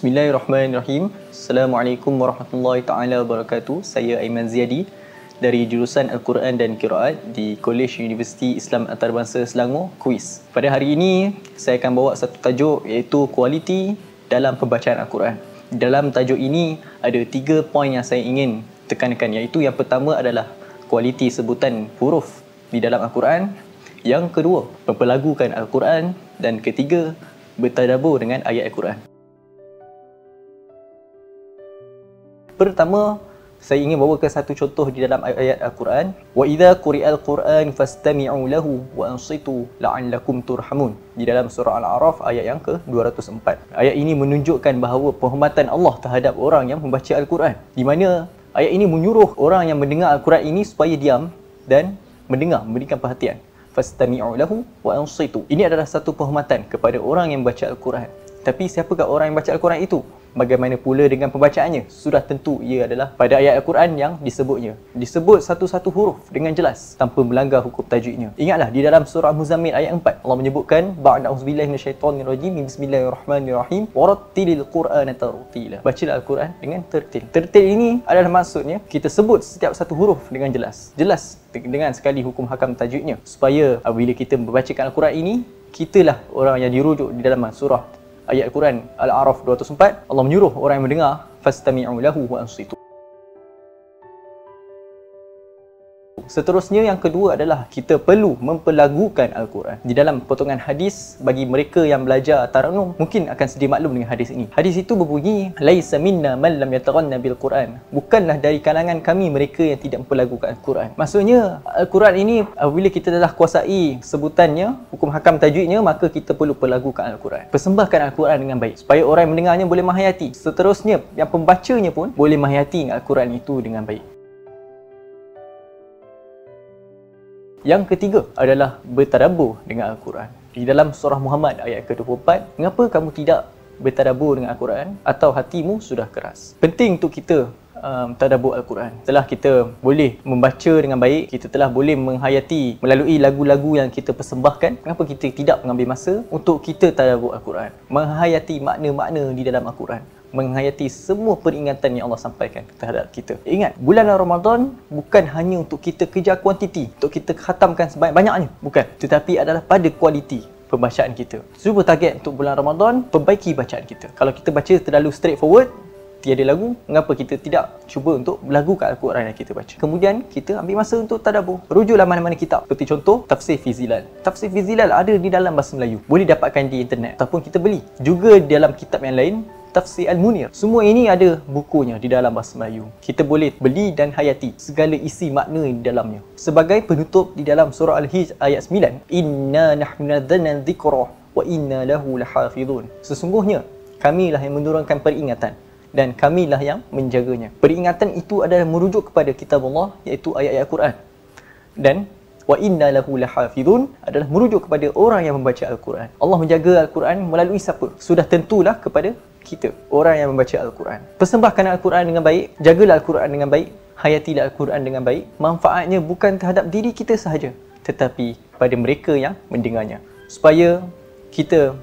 Bismillahirrahmanirrahim. Assalamualaikum warahmatullahi taala wabarakatuh. Saya Aiman Ziadi dari jurusan Al-Quran dan Kiraat di College Universiti Islam Antarabangsa Selangor, Kuis. Pada hari ini, saya akan bawa satu tajuk iaitu kualiti dalam pembacaan Al-Quran. Dalam tajuk ini, ada tiga poin yang saya ingin tekankan iaitu yang pertama adalah kualiti sebutan huruf di dalam Al-Quran. Yang kedua, mempelagukan Al-Quran. Dan ketiga, bertadabur dengan ayat Al-Quran. Pertama, saya ingin bawakan satu contoh di dalam ayat Al-Quran. Wa idza quri'al Quran fastami'u lahu wa ansitu la'allakum turhamun. Di dalam surah Al-A'raf ayat yang ke-204. Ayat ini menunjukkan bahawa penghormatan Allah terhadap orang yang membaca Al-Quran. Di mana ayat ini menyuruh orang yang mendengar Al-Quran ini supaya diam dan mendengar, memberikan perhatian. Fastami'u lahu wa ansitu. Ini adalah satu penghormatan kepada orang yang membaca Al-Quran. Tapi siapakah orang yang baca Al-Quran itu? Bagaimana pula dengan pembacaannya? Sudah tentu ia adalah pada ayat Al-Quran yang disebutnya. Disebut satu-satu huruf dengan jelas tanpa melanggar hukum tajwidnya. Ingatlah di dalam surah Muzammil ayat 4 Allah menyebutkan ba'da auzubillahi minasyaitonirrajim bismillahirrahmanirrahim warattilil qur'ana tartila. Bacalah Al-Quran dengan tertil. Tertil ini adalah maksudnya kita sebut setiap satu huruf dengan jelas. Jelas dengan sekali hukum hakam tajwidnya supaya apabila kita membacakan Al-Quran ini kitalah orang yang dirujuk di dalam surah ayat Al-Quran Al-A'raf 204 Allah menyuruh orang yang mendengar fastami'u lahu wa ansitu Seterusnya yang kedua adalah kita perlu mempelagukan Al-Quran. Di dalam potongan hadis bagi mereka yang belajar taranum mungkin akan sedia maklum dengan hadis ini. Hadis itu berbunyi laisa minna man lam yataghanna bil Quran. Bukanlah dari kalangan kami mereka yang tidak mempelagukan Al-Quran. Maksudnya Al-Quran ini apabila kita telah kuasai sebutannya, hukum hakam tajwidnya maka kita perlu pelagukan Al-Quran. Persembahkan Al-Quran dengan baik supaya orang yang mendengarnya boleh menghayati. Seterusnya yang pembacanya pun boleh menghayati Al-Quran itu dengan baik. Yang ketiga adalah bertadabur dengan Al-Quran. Di dalam surah Muhammad ayat ke-24, mengapa kamu tidak bertadabur dengan Al-Quran atau hatimu sudah keras? Penting untuk kita um, tadabur Al-Quran. Setelah kita boleh membaca dengan baik, kita telah boleh menghayati melalui lagu-lagu yang kita persembahkan, kenapa kita tidak mengambil masa untuk kita tadabur Al-Quran? Menghayati makna-makna di dalam Al-Quran menghayati semua peringatan yang Allah sampaikan terhadap kita. Ingat, bulan Ramadan bukan hanya untuk kita kejar kuantiti, untuk kita khatamkan sebanyak-banyaknya. Bukan. Tetapi adalah pada kualiti pembacaan kita. Cuba target untuk bulan Ramadan, perbaiki bacaan kita. Kalau kita baca terlalu straightforward, tiada lagu, mengapa kita tidak cuba untuk melagukan Al-Quran yang kita baca. Kemudian, kita ambil masa untuk tadabur. Rujuklah mana-mana kitab. Seperti contoh, Tafsir Fizilal. Tafsir Fizilal ada di dalam bahasa Melayu. Boleh dapatkan di internet ataupun kita beli. Juga dalam kitab yang lain, Tafsir Al-Munir. Semua ini ada bukunya di dalam bahasa Melayu. Kita boleh beli dan hayati segala isi makna di dalamnya. Sebagai penutup di dalam surah Al-Hijr ayat 9, Inna nahnu nadzalna dzikra wa inna lahu lahafizun. Sesungguhnya kamilah yang menurunkan peringatan dan kamilah yang menjaganya. Peringatan itu adalah merujuk kepada kitab Allah iaitu ayat-ayat Al-Quran. Dan wa inna lahu lahafizun adalah merujuk kepada orang yang membaca Al-Quran. Allah menjaga Al-Quran melalui siapa? Sudah tentulah kepada kita, orang yang membaca Al-Quran. Persembahkan Al-Quran dengan baik, jagalah Al-Quran dengan baik, hayatilah Al-Quran dengan baik. Manfaatnya bukan terhadap diri kita sahaja, tetapi pada mereka yang mendengarnya. Supaya kita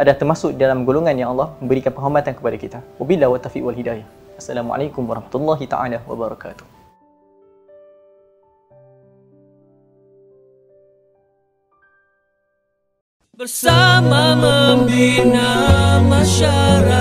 ada termasuk dalam golongan yang Allah memberikan penghormatan kepada kita. Wabillahi wa taufiq wal hidayah. Assalamualaikum warahmatullahi taala wabarakatuh. bersama membina masyarakat